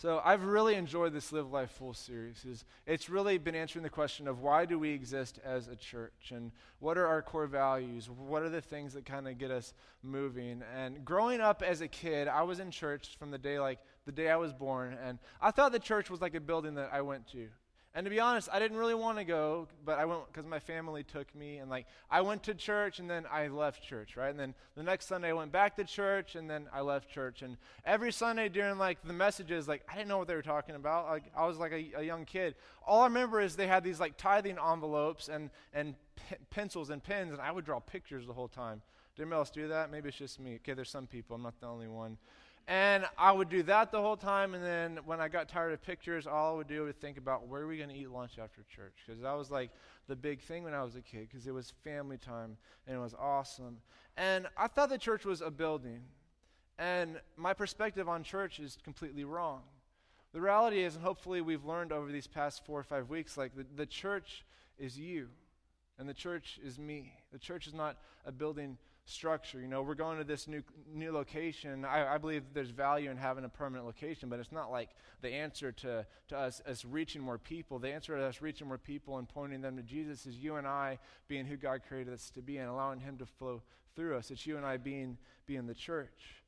So I've really enjoyed this Live Life Full series. It's, it's really been answering the question of why do we exist as a church and what are our core values? What are the things that kind of get us moving? And growing up as a kid, I was in church from the day like the day I was born, and I thought the church was like a building that I went to. And to be honest, I didn't really want to go, but I went because my family took me. And like, I went to church and then I left church, right? And then the next Sunday I went back to church and then I left church. And every Sunday during like the messages, like, I didn't know what they were talking about. Like, I was like a, a young kid. All I remember is they had these like tithing envelopes and, and p- pencils and pens, and I would draw pictures the whole time. Did anybody else do that? Maybe it's just me. Okay, there's some people. I'm not the only one. And I would do that the whole time. And then when I got tired of pictures, all I would do was think about where are we going to eat lunch after church? Because that was like the big thing when I was a kid, because it was family time and it was awesome. And I thought the church was a building. And my perspective on church is completely wrong. The reality is, and hopefully we've learned over these past four or five weeks, like the, the church is you, and the church is me. The church is not a building structure. You know, we're going to this new new location. I, I, believe there's value in having a permanent location, but it's not like the answer to, to us, us reaching more people. The answer to us reaching more people and pointing them to Jesus is you and I being who God created us to be and allowing Him to flow through us. It's you and I being, being the church.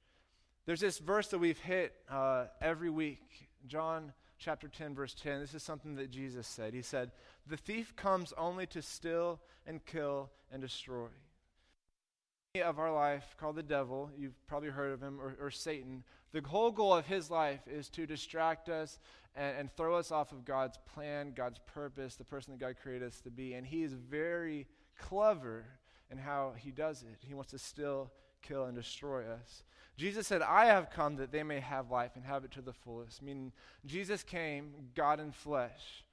There's this verse that we've hit uh, every week, John chapter 10, verse 10. This is something that Jesus said. He said, The thief comes only to steal and kill and destroy of our life called the devil, you've probably heard of him, or, or Satan, the whole goal of his life is to distract us and, and, throw us off of God's plan, God's purpose, the person that God created us to be. And he is very clever in how he does it. He wants to still kill and destroy us. Jesus said, I have come that they may have life and have it to the fullest. Meaning, Jesus came, God in flesh.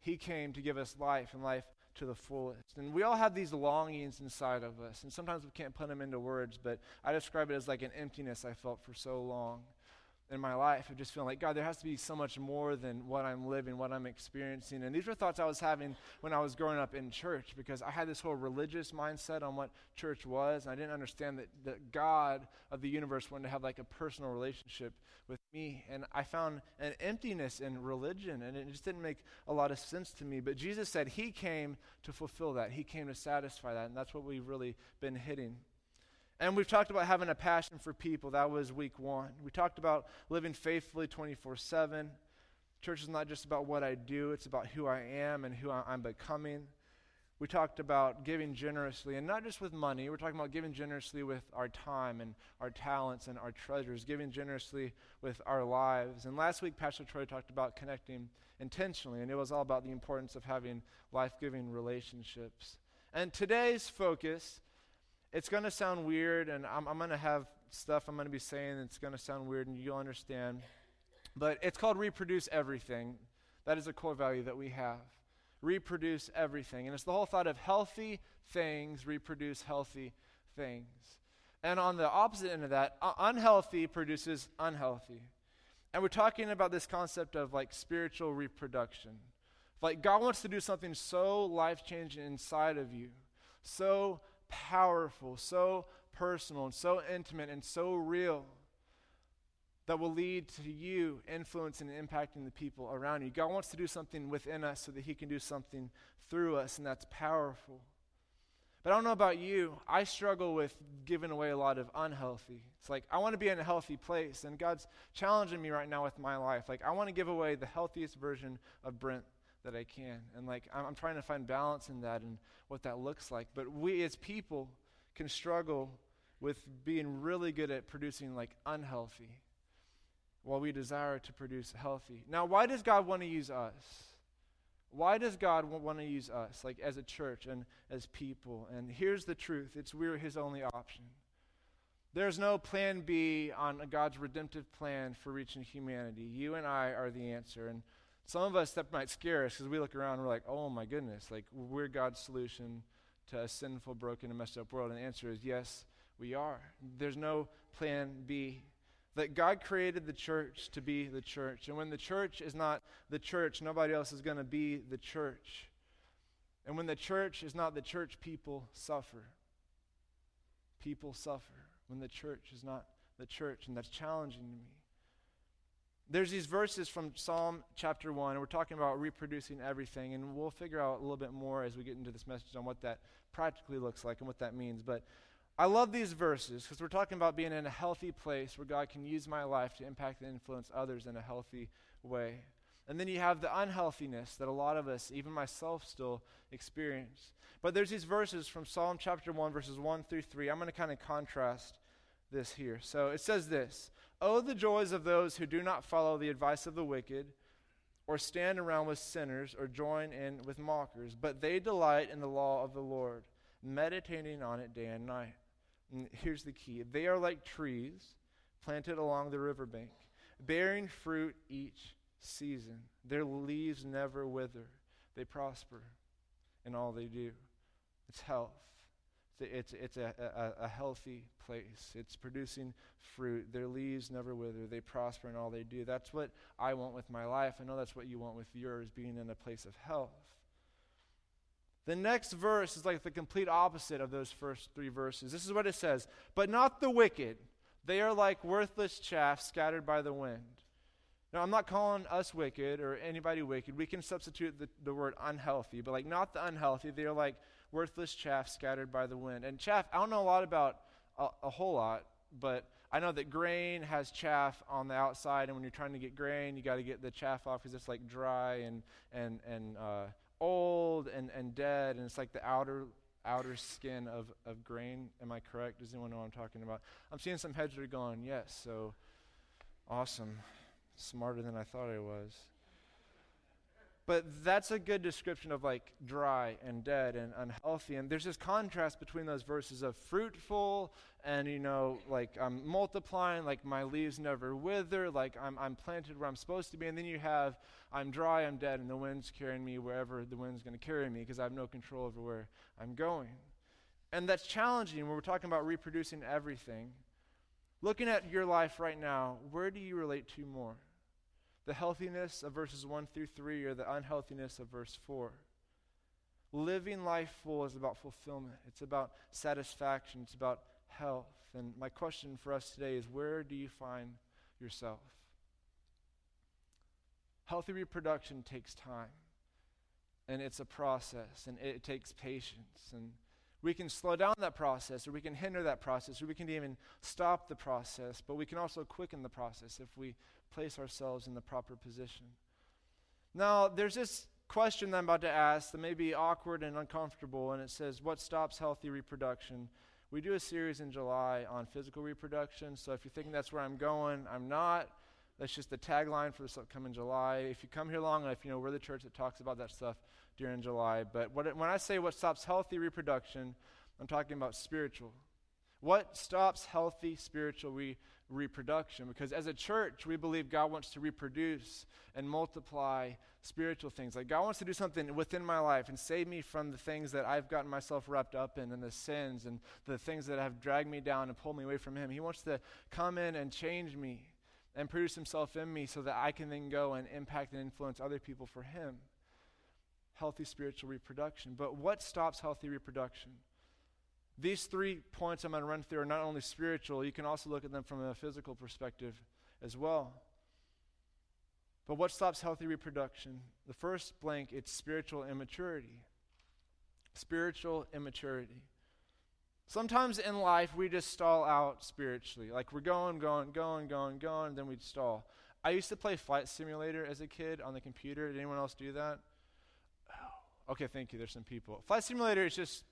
He came to give us life and life to the fullest. And we all have these longings inside of us, and sometimes we can't put them into words, but I describe it as like an emptiness I felt for so long in my life of just feeling like, God, there has to be so much more than what I'm living, what I'm experiencing. And these were thoughts I was having when I was growing up in church because I had this whole religious mindset on what church was. And I didn't understand that the God of the universe wanted to have like a personal relationship with me. And I found an emptiness in religion, and it just didn't make a lot of sense to me. But Jesus said He came to fulfill that, He came to satisfy that. And that's what we've really been hitting. And we've talked about having a passion for people. That was week one. We talked about living faithfully 24 7. Church is not just about what I do, it's about who I am and who I'm becoming. We talked about giving generously, and not just with money. We're talking about giving generously with our time and our talents and our treasures, giving generously with our lives. And last week, Pastor Troy talked about connecting intentionally, and it was all about the importance of having life giving relationships. And today's focus it's going to sound weird, and I'm, I'm going to have stuff I'm going to be saying that's going to sound weird, and you'll understand. But it's called reproduce everything. That is a core value that we have. Reproduce everything. And it's the whole thought of healthy things reproduce healthy things. And on the opposite end of that, unhealthy produces unhealthy. And we're talking about this concept of like spiritual reproduction. Like God wants to do something so life changing inside of you, so powerful, so personal, and so intimate, and so real that will lead to you influencing and impacting the people around you. God wants to do something within us so that He can do something through us, and that's powerful. But I don't know about you. I struggle with giving away a lot of unhealthy. It's like I want to be in a healthy place, and God's challenging me right now with my life. Like I want to give away the healthiest version of Brent that I can. And like I'm, I'm trying to find balance in that and what that looks like. But we as people can struggle with being really good at producing like unhealthy while we desire to produce healthy. Now, why does God want to use us? Why does God want to use us, like as a church and as people? And here's the truth it's we're His only option. There's no plan B on God's redemptive plan for reaching humanity. You and I are the answer. And some of us, that might scare us because we look around and we're like, oh my goodness, like we're God's solution to a sinful, broken, and messed up world. And the answer is yes, we are. There's no plan B. That God created the church to be the church. And when the church is not the church, nobody else is going to be the church. And when the church is not the church, people suffer. People suffer when the church is not the church. And that's challenging to me. There's these verses from Psalm chapter 1, and we're talking about reproducing everything, and we'll figure out a little bit more as we get into this message on what that practically looks like and what that means. But I love these verses because we're talking about being in a healthy place where God can use my life to impact and influence others in a healthy way. And then you have the unhealthiness that a lot of us, even myself, still experience. But there's these verses from Psalm chapter 1, verses 1 through 3. I'm going to kind of contrast this here. So it says this Oh, the joys of those who do not follow the advice of the wicked, or stand around with sinners, or join in with mockers, but they delight in the law of the Lord, meditating on it day and night. And here's the key they are like trees planted along the riverbank, bearing fruit each season. Their leaves never wither, they prosper in all they do. It's health. It's, it's, a, a, a healthy place. It's producing fruit. Their leaves never wither. They prosper in all they do. That's what I want with my life. I know that's what you want with yours, being in a place of health. The next verse is like the complete opposite of those first three verses. This is what it says But not the wicked. They are like worthless chaff scattered by the wind. Now, I'm not calling us wicked or anybody wicked. We can substitute the, the word unhealthy, but like not the unhealthy. They are like worthless chaff scattered by the wind. And chaff, I don't know a lot about a, a whole lot, but I know that grain has chaff on the outside, and when you're trying to get grain, you got to get the chaff off because it's like dry and and and uh, old and, and dead, and it's like the outer outer skin of, of grain. Am I correct? Does anyone know what I'm talking about? I'm seeing some heads that are going, yes, so awesome. Smarter than I thought I was. But that's a good description of like dry and dead and unhealthy. And there's this contrast between those verses of fruitful and, you know, like I'm multiplying, like my leaves never wither, like I'm, I'm planted where I'm supposed to be. And then you have I'm dry, I'm dead, and the wind's carrying me wherever the wind's going to carry me because I have no control over where I'm going. And that's challenging when we're talking about reproducing everything. Looking at your life right now, where do you relate to more? The healthiness of verses 1 through 3 or the unhealthiness of verse 4. Living life full is about fulfillment, it's about satisfaction, it's about health. And my question for us today is where do you find yourself? Healthy reproduction takes time, and it's a process, and it takes patience. And we can slow down that process, or we can hinder that process, or we can even stop the process, but we can also quicken the process if we place ourselves in the proper position. Now, there's this question that I'm about to ask that may be awkward and uncomfortable, and it says, What stops healthy reproduction? We do a series in July on physical reproduction, so if you're thinking that's where I'm going, I'm not. That's just the tagline for this upcoming July. If you come here long enough, you know we're the church that talks about that stuff during July. But what, when I say what stops healthy reproduction, I'm talking about spiritual. What stops healthy spiritual re- reproduction because as a church, we believe God wants to reproduce and multiply spiritual things. Like God wants to do something within my life and save me from the things that I've gotten myself wrapped up in and the sins and the things that have dragged me down and pulled me away from Him. He wants to come in and change me and produce Himself in me so that I can then go and impact and influence other people for Him. Healthy spiritual reproduction. But what stops healthy reproduction? These three points I'm going to run through are not only spiritual, you can also look at them from a physical perspective as well. But what stops healthy reproduction? The first blank, it's spiritual immaturity. Spiritual immaturity. Sometimes in life, we just stall out spiritually. Like we're going, going, going, going, going, and then we stall. I used to play Flight Simulator as a kid on the computer. Did anyone else do that? Oh, okay, thank you. There's some people. Flight Simulator is just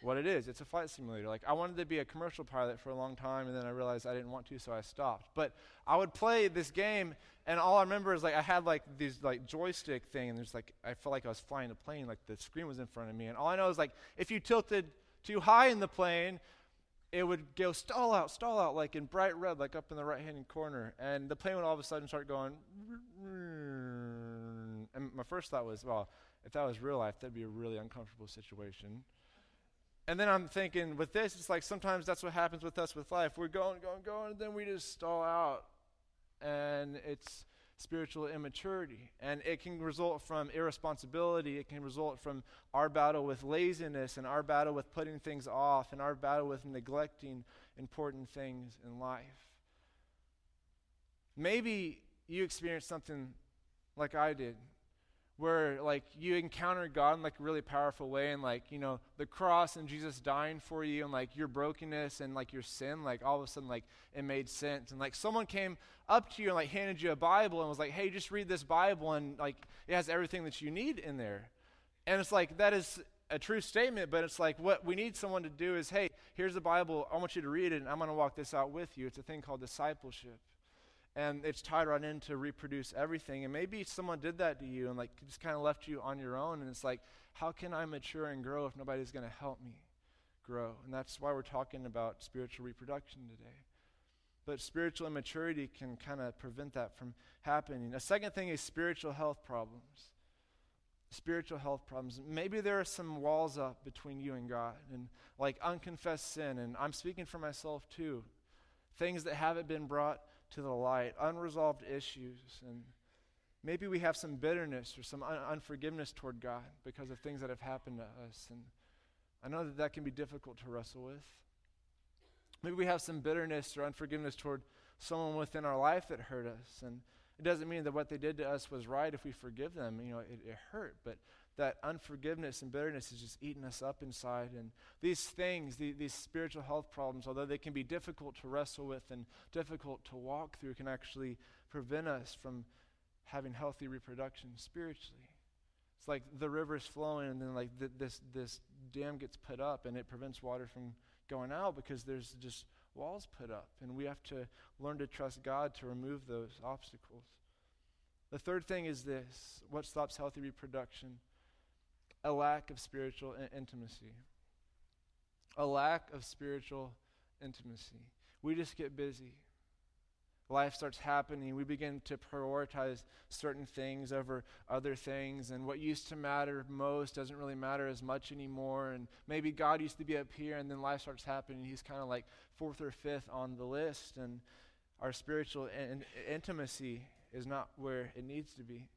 what it is. It's a flight simulator. Like I wanted to be a commercial pilot for a long time, and then I realized I didn't want to, so I stopped. But I would play this game, and all I remember is like I had like these like joystick thing, and there's like I felt like I was flying a plane, like the screen was in front of me, and all I know is like if you tilted too high in the plane, it would go stall out, stall out, like in bright red, like up in the right hand corner, and the plane would all of a sudden start going. And my first thought was, well, if that was real life, that'd be a really uncomfortable situation. And then I'm thinking with this, it's like sometimes that's what happens with us with life. We're going, going, going, and then we just stall out. And it's spiritual immaturity. And it can result from irresponsibility. It can result from our battle with laziness and our battle with putting things off and our battle with neglecting important things in life. Maybe you experienced something like I did, where like you encountered God in like a really powerful way, and like you know the cross and Jesus dying for you, and like your brokenness and like your sin, like all of a sudden like it made sense, and like someone came up to you and like handed you a Bible and was like, "Hey, just read this Bible," and like it has everything that you need in there, and it's like that is a true statement, but it's like what we need someone to do is, "Hey, here's the Bible. I want you to read it, and I'm going to walk this out with you." It's a thing called discipleship and it's tied right in to reproduce everything. And maybe someone did that to you and like just kind of left you on your own. And it's like, how can I mature and grow if nobody's going to help me grow? And that's why we're talking about spiritual reproduction today. But spiritual immaturity can kind of prevent that from happening. A second thing is spiritual health problems. Spiritual health problems. Maybe there are some walls up between you and God, and like unconfessed sin. And I'm speaking for myself too. Things that haven't been brought to the light, unresolved issues, and maybe we have some bitterness or some un- unforgiveness toward God because of things that have happened to us. And I know that that can be difficult to wrestle with. Maybe we have some bitterness or unforgiveness toward someone within our life that hurt us. And it doesn't mean that what they did to us was right if we forgive them. You know, it, it hurt, but that unforgiveness and bitterness is just eating us up inside. And these things, the, these spiritual health problems, although they can be difficult to wrestle with and difficult to walk through, can actually prevent us from having healthy reproduction spiritually. It's like the river's flowing, and then like th- this this dam gets put up, and it prevents water from going out because there's just walls put up, and we have to learn to trust God to remove those obstacles. The third thing is this: what stops healthy reproduction? a lack of spiritual in- intimacy. A lack of spiritual intimacy. We just get busy. Life starts happening. We begin to prioritize certain things over other things. And what used to matter most doesn't really matter as much anymore. And maybe God used to be up here, and then life starts happening. He's kind of like fourth or fifth on the list. And our spiritual in- intimacy is not where it needs to be.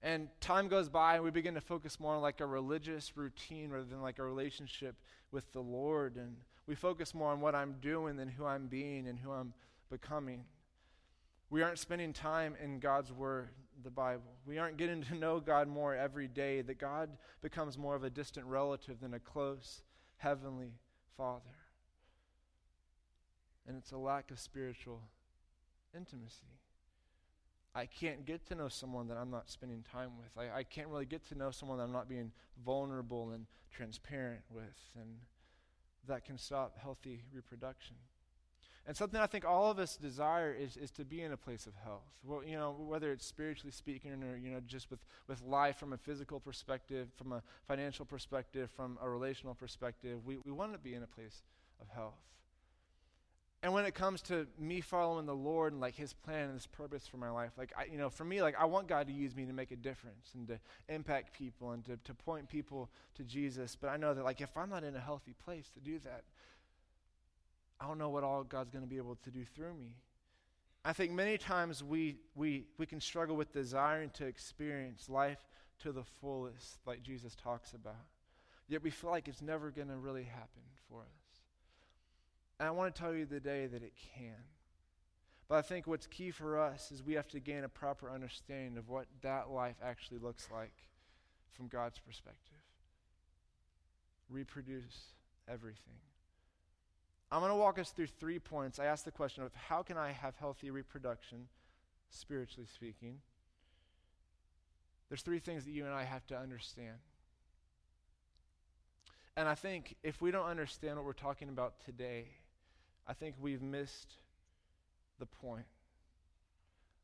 And time goes by, and we begin to focus more on like a religious routine rather than like a relationship with the Lord. And we focus more on what I'm doing than who I'm being and who I'm becoming. We aren't spending time in God's Word, the Bible. We aren't getting to know God more every day, that God becomes more of a distant relative than a close heavenly Father. And it's a lack of spiritual intimacy. I can't get to know someone that I'm not spending time with. I, I can't really get to know someone that I'm not being vulnerable and transparent with. And that can stop healthy reproduction. And something I think all of us desire is, is to be in a place of health. Well, you know, whether it's spiritually speaking or, you know, just with, with life from a physical perspective, from a financial perspective, from a relational perspective, we, we want to be in a place of health. And when it comes to me following the Lord and like His plan and His purpose for my life, like I, you know, for me, like I want God to use me to make a difference and to impact people and to, to point people to Jesus. But I know that like if I'm not in a healthy place to do that, I don't know what all God's going to be able to do through me. I think many times we we we can struggle with desiring to experience life to the fullest, like Jesus talks about. Yet we feel like it's never going to really happen for us. And I want to tell you today that it can. But I think what's key for us is we have to gain a proper understanding of what that life actually looks like from God's perspective. Reproduce everything. I'm going to walk us through three points. I asked the question of how can I have healthy reproduction, spiritually speaking? There's three things that you and I have to understand. And I think if we don't understand what we're talking about today, I think we've missed the point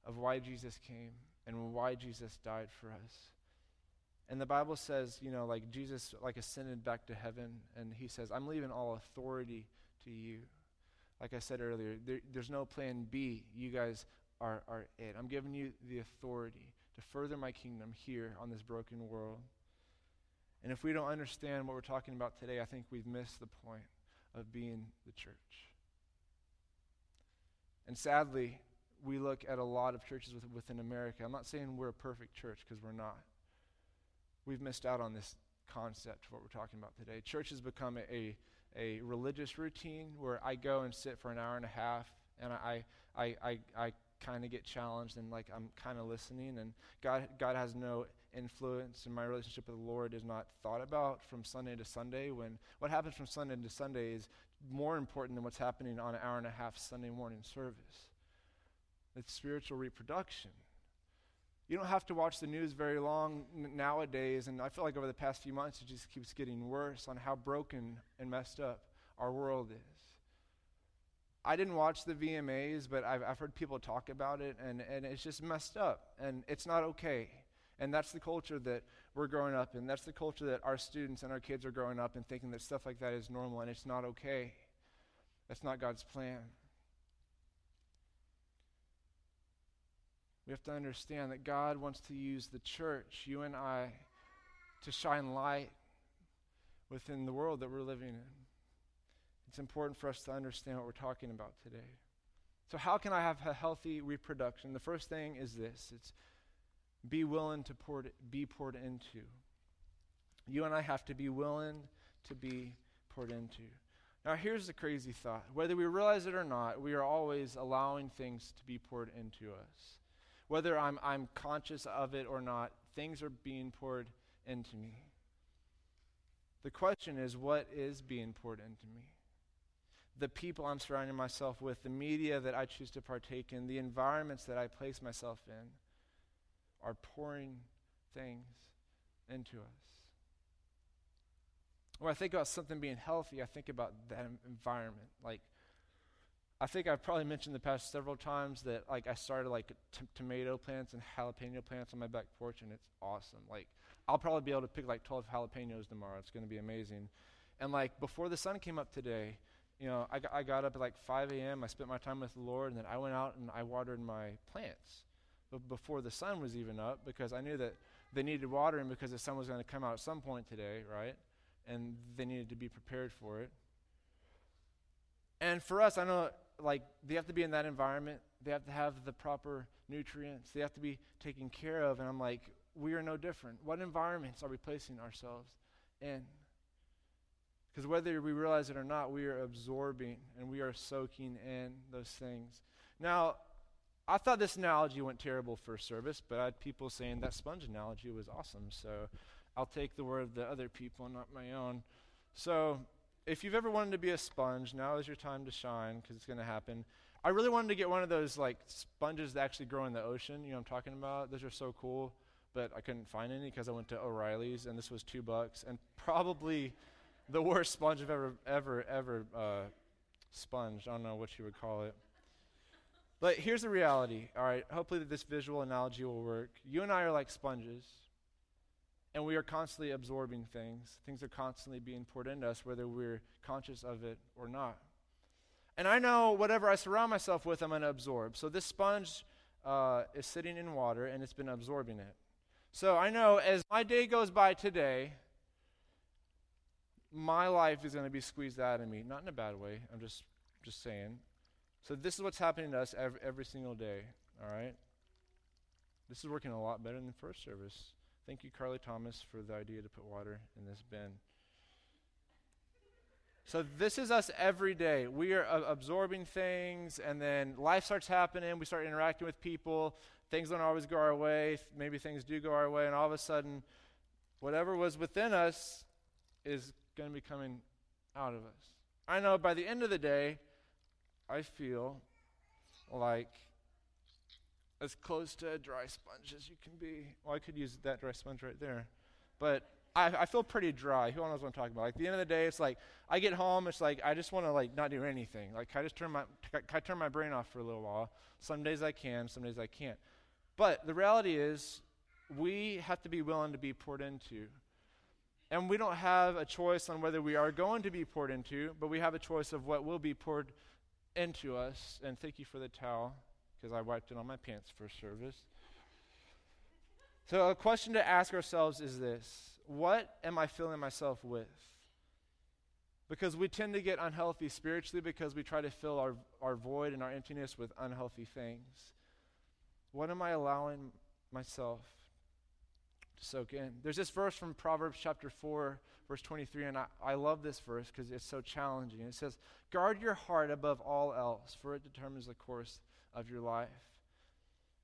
of why Jesus came and why Jesus died for us. And the Bible says, you know, like Jesus like ascended back to heaven and he says, "I'm leaving all authority to you." Like I said earlier, there, there's no plan B. You guys are, are it. I'm giving you the authority to further my kingdom here on this broken world. And if we don't understand what we're talking about today, I think we've missed the point of being the church. And sadly, we look at a lot of churches within America. I'm not saying we're a perfect church because we're not. We've missed out on this concept, of what we're talking about today. Church has become a, a, a religious routine where I go and sit for an hour and a half and I, I, I, I kind of get challenged and like I'm kind of listening. And God, God has no influence, and my relationship with the Lord is not thought about from Sunday to Sunday. When what happens from Sunday to Sunday is more important than what's happening on an hour and a half Sunday morning service. It's spiritual reproduction. You don't have to watch the news very long n- nowadays, and I feel like over the past few months it just keeps getting worse on how broken and messed up our world is. I didn't watch the VMAs, but I've, I've heard people talk about it, and, and it's just messed up, and it's not okay. And that's the culture that we're growing up in. That's the culture that our students and our kids are growing up in, thinking that stuff like that is normal, and it's not okay. That's not God's plan. We have to understand that God wants to use the church, you and I, to shine light within the world that we're living in. It's important for us to understand what we're talking about today. So, how can I have a healthy reproduction? The first thing is this it's be willing to pour, be poured into. You and I have to be willing to be poured into. Now, here's the crazy thought whether we realize it or not, we are always allowing things to be poured into us. Whether I'm, I'm conscious of it or not, things are being poured into me. The question is, what is being poured into me? The people I'm surrounding myself with, the media that I choose to partake in, the environments that I place myself in are pouring things into us. When I think about something being healthy, I think about that environment. Like, I think I've probably mentioned the past several times that like I started like t- tomato plants and jalapeno plants on my back porch, and it's awesome. Like, I'll probably be able to pick like 12 jalapenos tomorrow. It's going to be amazing. And like before the sun came up today, you know, I, I got up at like 5 a.m. I spent my time with the Lord, and then I went out and I watered my plants but before the sun was even up because I knew that they needed watering because the sun was going to come out at some point today, right? And they needed to be prepared for it. And for us, I know like they have to be in that environment. They have to have the proper nutrients. They have to be taken care of. And I'm like, we are no different. What environments are we placing ourselves in? Because whether we realize it or not, we are absorbing and we are soaking in those things. Now, I thought this analogy went terrible for service, but I had people saying that sponge analogy was awesome. So I'll take the word of the other people, not my own. So if you've ever wanted to be a sponge, now is your time to shine because it's going to happen. I really wanted to get one of those like sponges that actually grow in the ocean. You know I'm talking about? Those are so cool, but I couldn't find any because I went to O'Reilly's and this was two bucks and probably the worst sponge I've ever, ever, ever uh, sponged. I don't know what you would call it. But here's the reality, all right? Hopefully, that this visual analogy will work. You and I are like sponges, and we are constantly absorbing things. Things are constantly being poured into us, whether we're conscious of it or not. And I know whatever I surround myself with, I'm going to absorb. So this sponge uh, is sitting in water, and it's been absorbing it. So I know as my day goes by today, my life is going to be squeezed out of me. Not in a bad way. I'm just just saying. So this is what's happening to us every, every single day, all right? This is working a lot better than first service. Thank you, Carly Thomas, for the idea to put water in this bin. So this is us every day. We are uh, absorbing things, and then life starts happening. We start interacting with people. Things don't always go our way. Maybe things do go our way, and all of a sudden, whatever was within us is going to be coming out of us. I know by the end of the day, I feel like as close to a dry sponge as you can be. Well, I could use that dry sponge right there. But I, I feel pretty dry. Who knows what I'm talking about? Like, at the end of the day, it's like I get home, it's like I just want to like not do anything. Like, I just turn my, I turn my brain off for a little while. Some days I can, some days I can't. But the reality is, we have to be willing to be poured into. And we don't have a choice on whether we are going to be poured into, but we have a choice of what will be poured into us. And thank you for the towel, because I wiped it on my pants for service. So, a question to ask ourselves is this What am I filling myself with? Because we tend to get unhealthy spiritually because we try to fill our, our void and our emptiness with unhealthy things. What am I allowing myself to soak in? There's this verse from Proverbs chapter 4 verse 23, and I, I love this verse because it's so challenging. It says, Guard your heart above all else, for it determines the course of your life.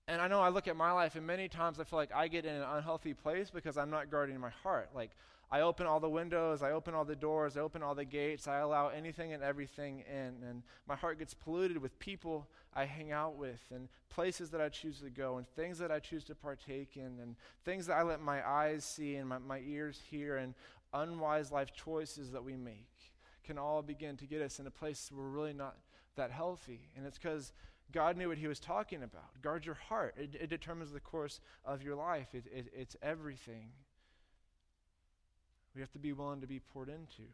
And I know I look at my life, and many times I feel like I get in an unhealthy place because I'm not guarding my heart. Like, I open all the windows, I open all the doors, I open all the gates, I allow anything and everything in. And my heart gets polluted with people I hang out with, and places that I choose to go, and things that I choose to partake in, and things that I let my eyes see and my, my ears hear, and unwise life choices that we make can all begin to get us in a place where we're really not that healthy. And it's because God knew what he was talking about. Guard your heart, it, it determines the course of your life, it, it, it's everything. We have to be willing to be poured into.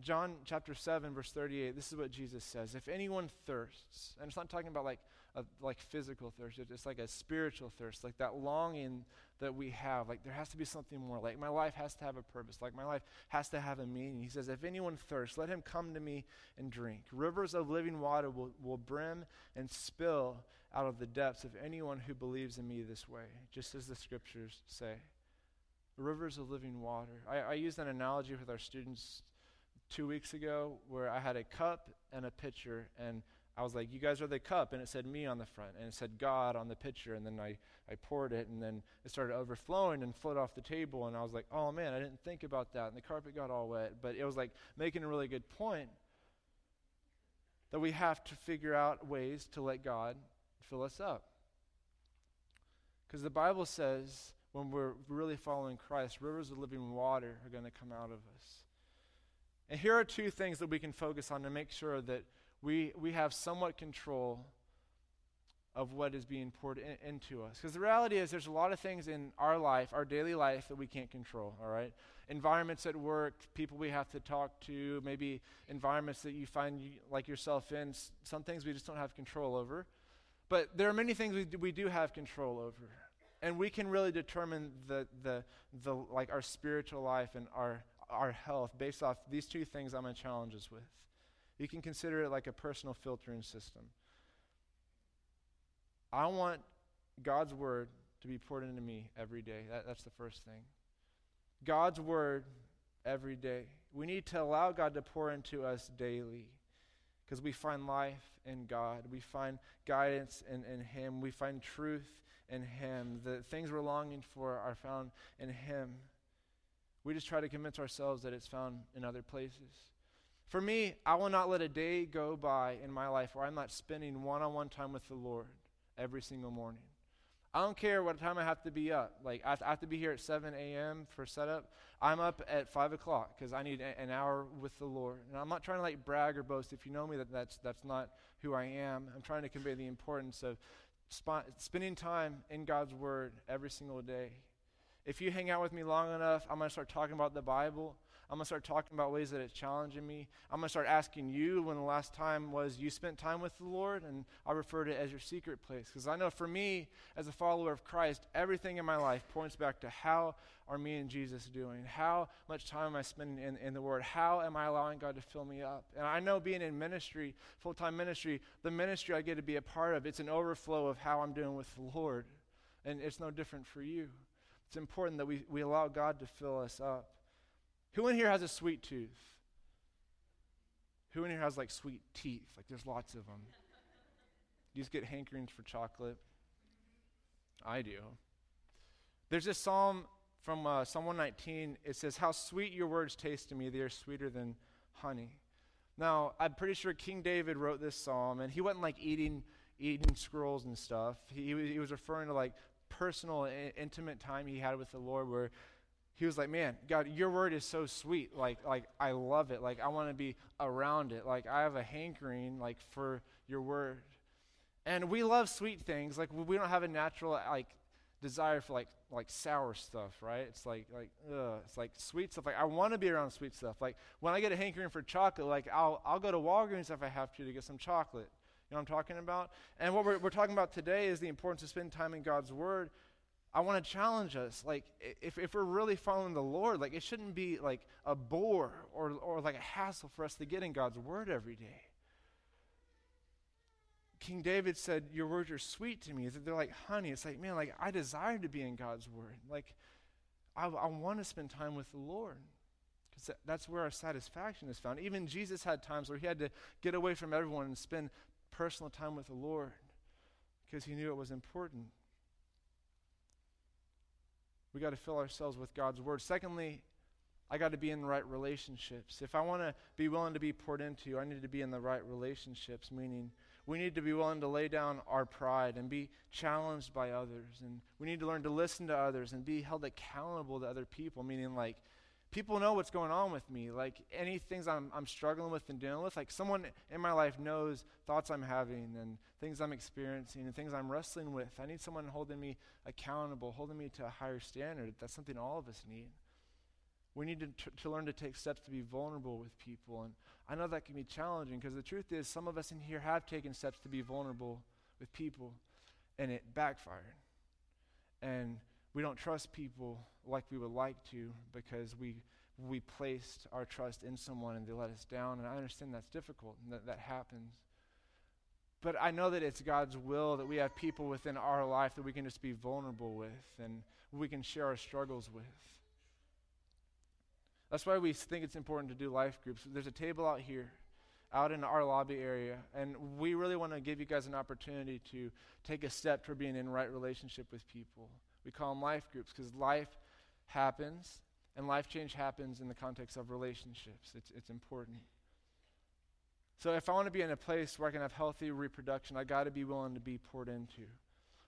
John chapter 7, verse 38, this is what Jesus says. If anyone thirsts, and it's not talking about like a, like physical thirst, it's like a spiritual thirst, like that longing that we have. Like there has to be something more. Like my life has to have a purpose. Like my life has to have a meaning. He says, If anyone thirsts, let him come to me and drink. Rivers of living water will, will brim and spill out of the depths of anyone who believes in me this way, just as the scriptures say. Rivers of living water. I, I used an analogy with our students two weeks ago where I had a cup and a pitcher, and I was like, You guys are the cup, and it said me on the front, and it said God on the pitcher, and then I, I poured it, and then it started overflowing and flowed off the table, and I was like, Oh man, I didn't think about that, and the carpet got all wet. But it was like making a really good point that we have to figure out ways to let God fill us up. Because the Bible says when we're really following Christ, rivers of living water are going to come out of us. And here are two things that we can focus on to make sure that we, we have somewhat control of what is being poured in, into us. Because the reality is, there's a lot of things in our life, our daily life, that we can't control, all right? Environments at work, people we have to talk to, maybe environments that you find you, like yourself in. Some things we just don't have control over. But there are many things we do, we do have control over. And we can really determine the, the, the, like our spiritual life and our, our health based off these two things I'm in challenges with. You can consider it like a personal filtering system. I want God's word to be poured into me every day. That, that's the first thing. God's word every day. We need to allow God to pour into us daily because we find life in God. We find guidance in, in Him. We find truth in Him. The things we're longing for are found in Him. We just try to convince ourselves that it's found in other places. For me, I will not let a day go by in my life where I'm not spending one on one time with the Lord every single morning. I don't care what time I have to be up. Like, I have to be here at 7 a.m. for setup. I'm up at 5 o'clock because I need an hour with the Lord. And I'm not trying to, like, brag or boast. If you know me, that that's, that's not who I am. I'm trying to convey the importance of sp- spending time in God's Word every single day. If you hang out with me long enough, I'm going to start talking about the Bible. I'm going to start talking about ways that it's challenging me. I'm going to start asking you when the last time was you spent time with the Lord, and I refer to it as your secret place. Because I know for me, as a follower of Christ, everything in my life points back to how are me and Jesus doing? How much time am I spending in, in the Word? How am I allowing God to fill me up? And I know being in ministry, full time ministry, the ministry I get to be a part of, it's an overflow of how I'm doing with the Lord. And it's no different for you. It's important that we, we allow God to fill us up. Who in here has a sweet tooth? Who in here has like sweet teeth? Like there's lots of them. you just get hankerings for chocolate? I do. There's this psalm from uh, Psalm 119. It says, How sweet your words taste to me. They are sweeter than honey. Now, I'm pretty sure King David wrote this psalm, and he wasn't like eating eating scrolls and stuff. He, he was referring to like personal, intimate time he had with the Lord where he was like, "Man, God, your word is so sweet. Like, like I love it. Like, I want to be around it. Like, I have a hankering like for your word." And we love sweet things. Like, we don't have a natural like desire for like like sour stuff, right? It's like like ugh, it's like sweet stuff. Like, I want to be around sweet stuff. Like, when I get a hankering for chocolate, like I'll I'll go to Walgreens if I have to to get some chocolate. You know what I'm talking about? And what we're, we're talking about today is the importance of spending time in God's Word. I want to challenge us. Like, if, if we're really following the Lord, like, it shouldn't be like a bore or, or like a hassle for us to get in God's Word every day. King David said, Your words are sweet to me. They're like honey. It's like, man, like, I desire to be in God's Word. Like, I, I want to spend time with the Lord. Because that's where our satisfaction is found. Even Jesus had times where he had to get away from everyone and spend personal time with the Lord. because he knew it was important. We got to fill ourselves with God's word. Secondly, I got to be in the right relationships. If I want to be willing to be poured into, I need to be in the right relationships, meaning we need to be willing to lay down our pride and be challenged by others. And we need to learn to listen to others and be held accountable to other people, meaning like people know what's going on with me. Like any things I'm, I'm struggling with and dealing with, like someone in my life knows thoughts I'm having and things I'm experiencing and things I'm wrestling with. I need someone holding me accountable, holding me to a higher standard. That's something all of us need. We need to, t- to learn to take steps to be vulnerable with people. And I know that can be challenging because the truth is, some of us in here have taken steps to be vulnerable with people, and it backfired. And we don't trust people like we would like to because we, we placed our trust in someone and they let us down. And I understand that's difficult and that, that happens. But I know that it's God's will that we have people within our life that we can just be vulnerable with and we can share our struggles with. That's why we think it's important to do life groups. There's a table out here, out in our lobby area, and we really want to give you guys an opportunity to take a step toward being in right relationship with people. We call them life groups because life happens, and life change happens in the context of relationships. It's, it's important. So if I want to be in a place where I can have healthy reproduction, I got to be willing to be poured into.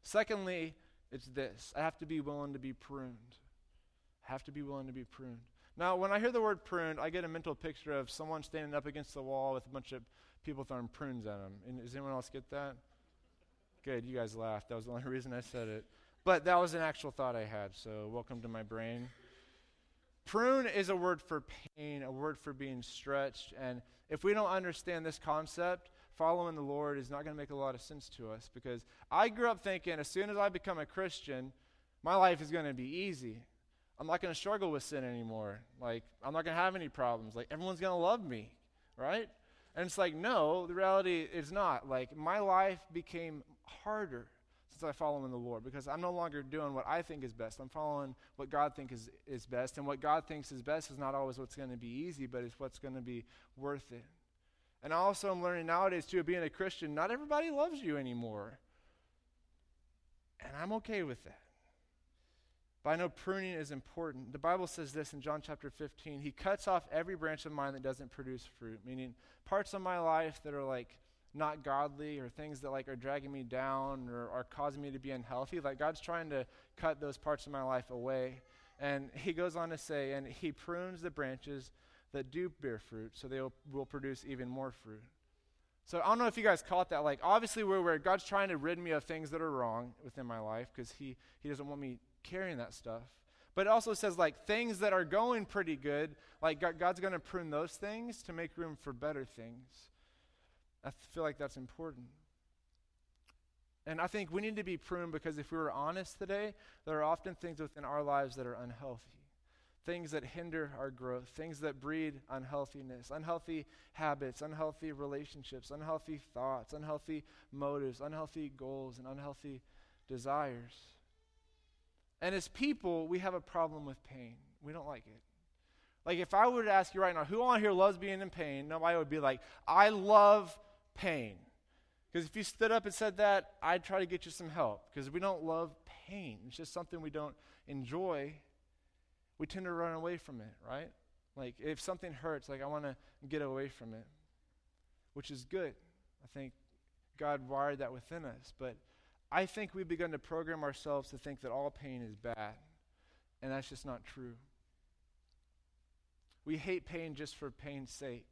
Secondly, it's this I have to be willing to be pruned. I have to be willing to be pruned. Now, when I hear the word pruned, I get a mental picture of someone standing up against the wall with a bunch of people throwing prunes at them. And does anyone else get that? Good, you guys laughed. That was the only reason I said it. But that was an actual thought I had, so welcome to my brain. Prune is a word for pain, a word for being stretched. And if we don't understand this concept, following the Lord is not going to make a lot of sense to us because I grew up thinking as soon as I become a Christian, my life is going to be easy. I'm not going to struggle with sin anymore. Like, I'm not going to have any problems. Like, everyone's going to love me, right? And it's like, no, the reality is not. Like, my life became harder since I follow in the Lord because I'm no longer doing what I think is best. I'm following what God thinks is, is best. And what God thinks is best is not always what's going to be easy, but it's what's going to be worth it. And also, I'm learning nowadays, too, being a Christian, not everybody loves you anymore. And I'm okay with that. But I know pruning is important. The Bible says this in John chapter 15 He cuts off every branch of mine that doesn't produce fruit, meaning parts of my life that are like not godly or things that like are dragging me down or are causing me to be unhealthy. Like God's trying to cut those parts of my life away. And He goes on to say, and He prunes the branches that do bear fruit so they will, will produce even more fruit. So I don't know if you guys caught that. Like, obviously, we're where God's trying to rid me of things that are wrong within my life because he, he doesn't want me carrying that stuff. But it also says, like, things that are going pretty good, like, God, God's going to prune those things to make room for better things. I feel like that's important. And I think we need to be pruned because if we were honest today, there are often things within our lives that are unhealthy. Things that hinder our growth, things that breed unhealthiness, unhealthy habits, unhealthy relationships, unhealthy thoughts, unhealthy motives, unhealthy goals, and unhealthy desires. And as people, we have a problem with pain. We don't like it. Like, if I were to ask you right now, who on here loves being in pain? Nobody would be like, I love pain. Because if you stood up and said that, I'd try to get you some help. Because we don't love pain. It's just something we don't enjoy. We tend to run away from it, right? Like, if something hurts, like, I want to get away from it, which is good. I think God wired that within us. But I think we've begun to program ourselves to think that all pain is bad, and that's just not true. We hate pain just for pain's sake.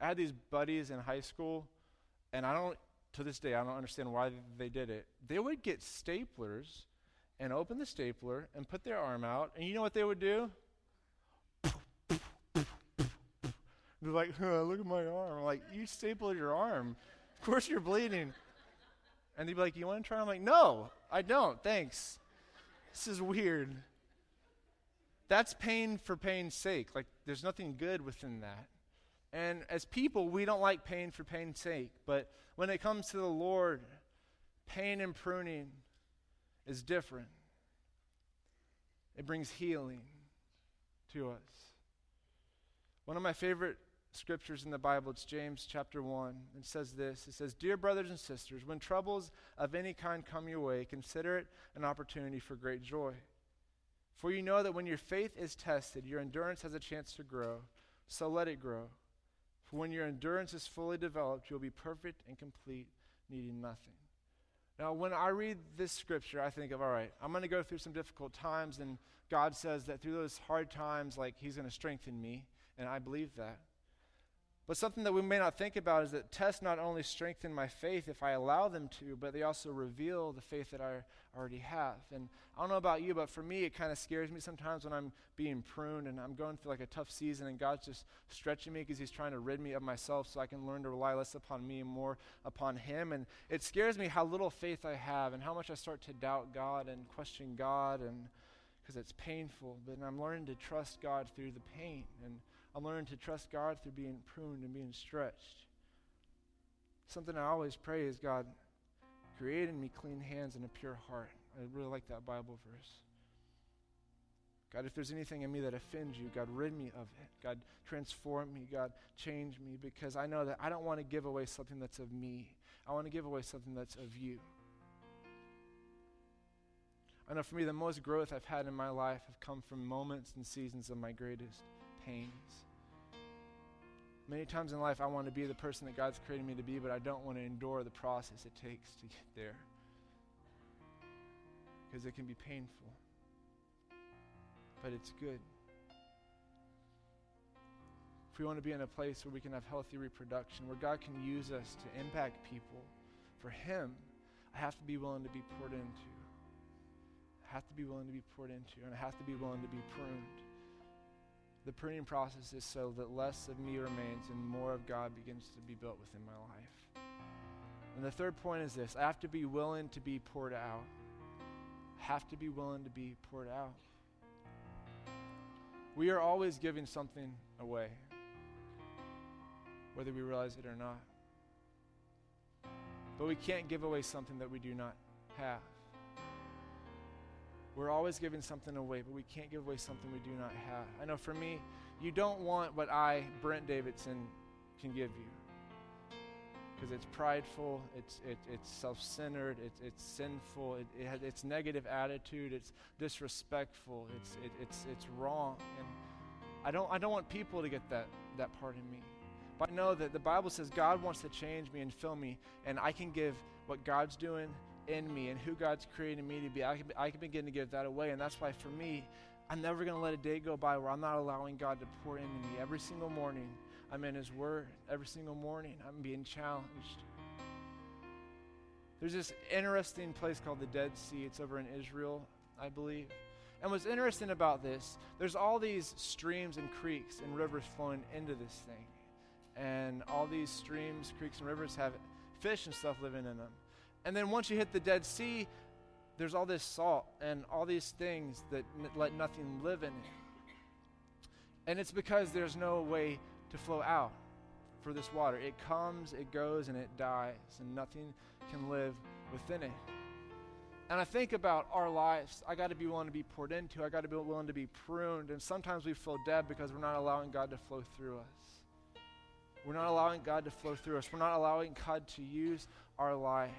I had these buddies in high school, and I don't, to this day, I don't understand why they did it. They would get staplers and open the stapler and put their arm out, and you know what they would do? They're like, huh, look at my arm. I'm like, you stapled your arm. Of course you're bleeding. And they'd be like, You want to try? I'm like, No, I don't. Thanks. This is weird. That's pain for pain's sake. Like, there's nothing good within that. And as people, we don't like pain for pain's sake. But when it comes to the Lord, pain and pruning is different. It brings healing to us. One of my favorite scriptures in the Bible. It's James chapter 1. It says this It says, Dear brothers and sisters, when troubles of any kind come your way, consider it an opportunity for great joy. For you know that when your faith is tested, your endurance has a chance to grow. So let it grow. For when your endurance is fully developed, you'll be perfect and complete, needing nothing. Now, when I read this scripture, I think of, all right, I'm going to go through some difficult times, and God says that through those hard times, like, He's going to strengthen me, and I believe that. But something that we may not think about is that tests not only strengthen my faith if I allow them to, but they also reveal the faith that I already have. And I don't know about you, but for me, it kind of scares me sometimes when I'm being pruned and I'm going through like a tough season and God's just stretching me because He's trying to rid me of myself so I can learn to rely less upon me and more upon Him. And it scares me how little faith I have and how much I start to doubt God and question God and because it's painful. But I'm learning to trust God through the pain. And I'm learning to trust God through being pruned and being stretched. Something I always pray is God, create in me clean hands and a pure heart. I really like that Bible verse. God, if there's anything in me that offends you, God, rid me of it. God, transform me. God, change me because I know that I don't want to give away something that's of me. I want to give away something that's of you. I know for me, the most growth I've had in my life have come from moments and seasons of my greatest pains. Many times in life, I want to be the person that God's created me to be, but I don't want to endure the process it takes to get there because it can be painful. But it's good. If we want to be in a place where we can have healthy reproduction, where God can use us to impact people for Him, I have to be willing to be poured into. I have to be willing to be poured into, and I have to be willing to be pruned. The pruning process is so that less of me remains and more of God begins to be built within my life. And the third point is this I have to be willing to be poured out. I have to be willing to be poured out. We are always giving something away, whether we realize it or not. But we can't give away something that we do not have. We're always giving something away, but we can't give away something we do not have. I know for me, you don't want what I, Brent Davidson, can give you. Because it's prideful, it's, it, it's self centered, it's, it's sinful, it, it has, it's negative attitude, it's disrespectful, it's, it, it's, it's wrong. And I don't, I don't want people to get that, that part in me. But I know that the Bible says God wants to change me and fill me, and I can give what God's doing in me and who God's created me to be, I can, I can begin to give that away. And that's why for me, I'm never going to let a day go by where I'm not allowing God to pour into me. Every single morning, I'm in His Word. Every single morning, I'm being challenged. There's this interesting place called the Dead Sea. It's over in Israel, I believe. And what's interesting about this, there's all these streams and creeks and rivers flowing into this thing. And all these streams, creeks, and rivers have fish and stuff living in them. And then once you hit the Dead Sea, there's all this salt and all these things that n- let nothing live in it. And it's because there's no way to flow out for this water. It comes, it goes, and it dies, and nothing can live within it. And I think about our lives. I got to be willing to be poured into. I got to be willing to be pruned. And sometimes we feel dead because we're not allowing God to flow through us. We're not allowing God to flow through us. We're not allowing God to use our life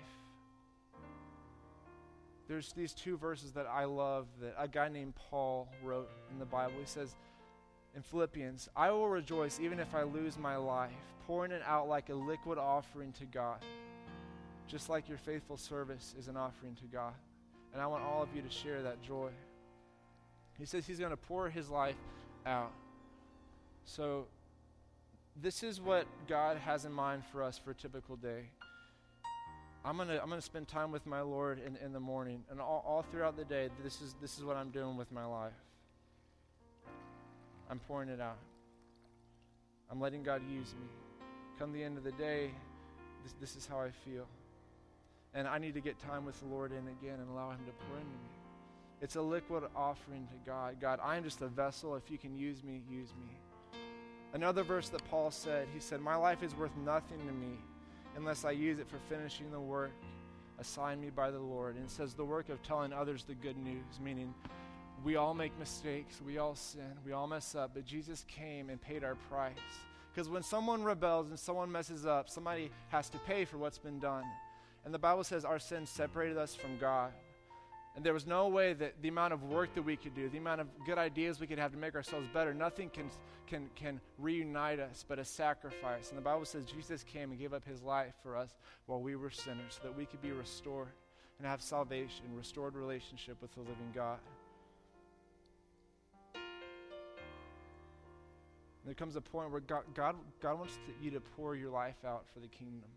there's these two verses that I love that a guy named Paul wrote in the Bible. He says in Philippians, I will rejoice even if I lose my life, pouring it out like a liquid offering to God, just like your faithful service is an offering to God. And I want all of you to share that joy. He says he's going to pour his life out. So, this is what God has in mind for us for a typical day. I'm gonna I'm gonna spend time with my Lord in, in the morning and all, all throughout the day. This is this is what I'm doing with my life. I'm pouring it out. I'm letting God use me. Come the end of the day, this, this is how I feel. And I need to get time with the Lord in again and allow Him to pour into me. It's a liquid offering to God. God, I'm just a vessel. If you can use me, use me. Another verse that Paul said, he said, My life is worth nothing to me unless I use it for finishing the work assigned me by the Lord. And it says the work of telling others the good news, meaning we all make mistakes, we all sin, we all mess up, but Jesus came and paid our price. Because when someone rebels and someone messes up, somebody has to pay for what's been done. And the Bible says our sin separated us from God. And there was no way that the amount of work that we could do, the amount of good ideas we could have to make ourselves better, nothing can, can, can reunite us but a sacrifice. And the Bible says Jesus came and gave up his life for us while we were sinners so that we could be restored and have salvation, restored relationship with the living God. And there comes a point where God, God, God wants to, you to pour your life out for the kingdom.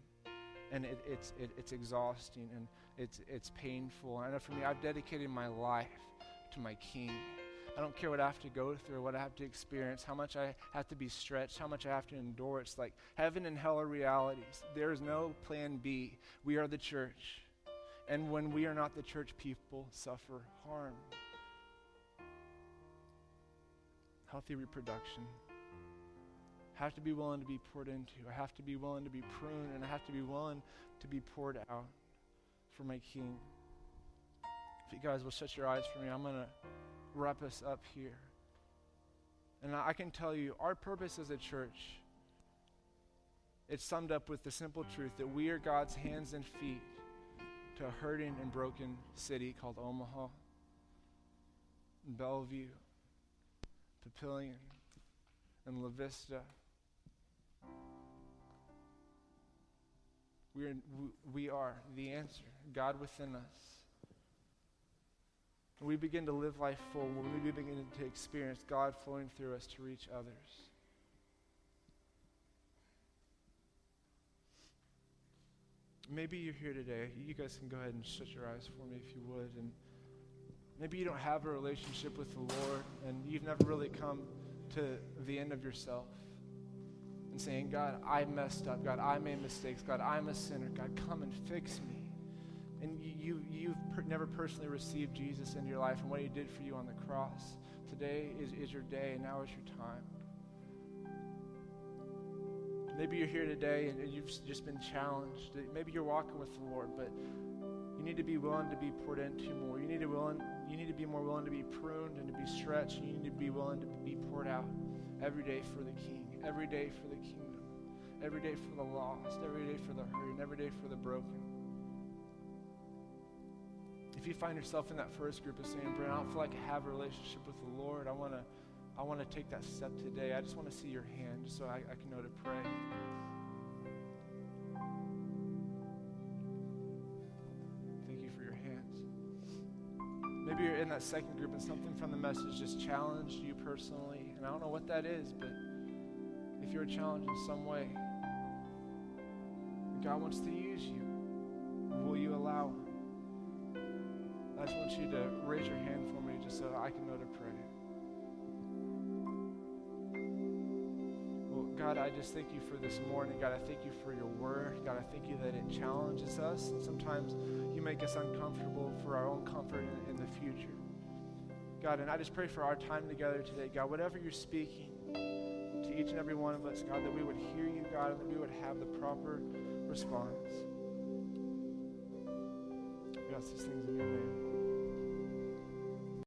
And it, it's, it, it's exhausting and it's, it's painful. I know for me, I've dedicated my life to my King. I don't care what I have to go through, what I have to experience, how much I have to be stretched, how much I have to endure. It's like heaven and hell are realities. There is no plan B. We are the church. And when we are not the church, people suffer harm. Healthy reproduction have to be willing to be poured into. I have to be willing to be pruned, and I have to be willing to be poured out for my King. If you guys will shut your eyes for me, I'm going to wrap us up here. And I can tell you, our purpose as a church, it's summed up with the simple truth that we are God's hands and feet to a hurting and broken city called Omaha, Bellevue, Papillion, and La Vista. We are, we are the answer, God within us. When we begin to live life full, when we begin to experience God flowing through us to reach others. Maybe you're here today. You guys can go ahead and shut your eyes for me if you would. And maybe you don't have a relationship with the Lord and you've never really come to the end of yourself and saying, God, I messed up. God, I made mistakes. God, I'm a sinner. God, come and fix me. And you, you, have per- never personally received Jesus into your life and what he did for you on the cross. Today is, is your day, and now is your time. Maybe you're here today and you've just been challenged. Maybe you're walking with the Lord, but you need to be willing to be poured into more. You need to willing, you need to be more willing to be pruned and to be stretched. You need to be willing to be poured out every day for the King every day for the kingdom, every day for the lost, every day for the hurting, every day for the broken. If you find yourself in that first group of saying, Brent, I don't feel like I have a relationship with the Lord, I want to I want to take that step today. I just want to see your hand just so I, I can know to pray. Thank you for your hands. Maybe you're in that second group and something from the message just challenged you personally. I don't know what that is, but if you're challenged in some way, God wants to use you. Will you allow Him? I just want you to raise your hand for me just so I can know to pray. Well, God, I just thank you for this morning. God, I thank you for your word. God, I thank you that it challenges us. And sometimes you make us uncomfortable for our own comfort in, in the future. God, and I just pray for our time together today. God, whatever you're speaking, to each and every one of us, God, that we would hear you, God, and that we would have the proper response. We ask these things in your name.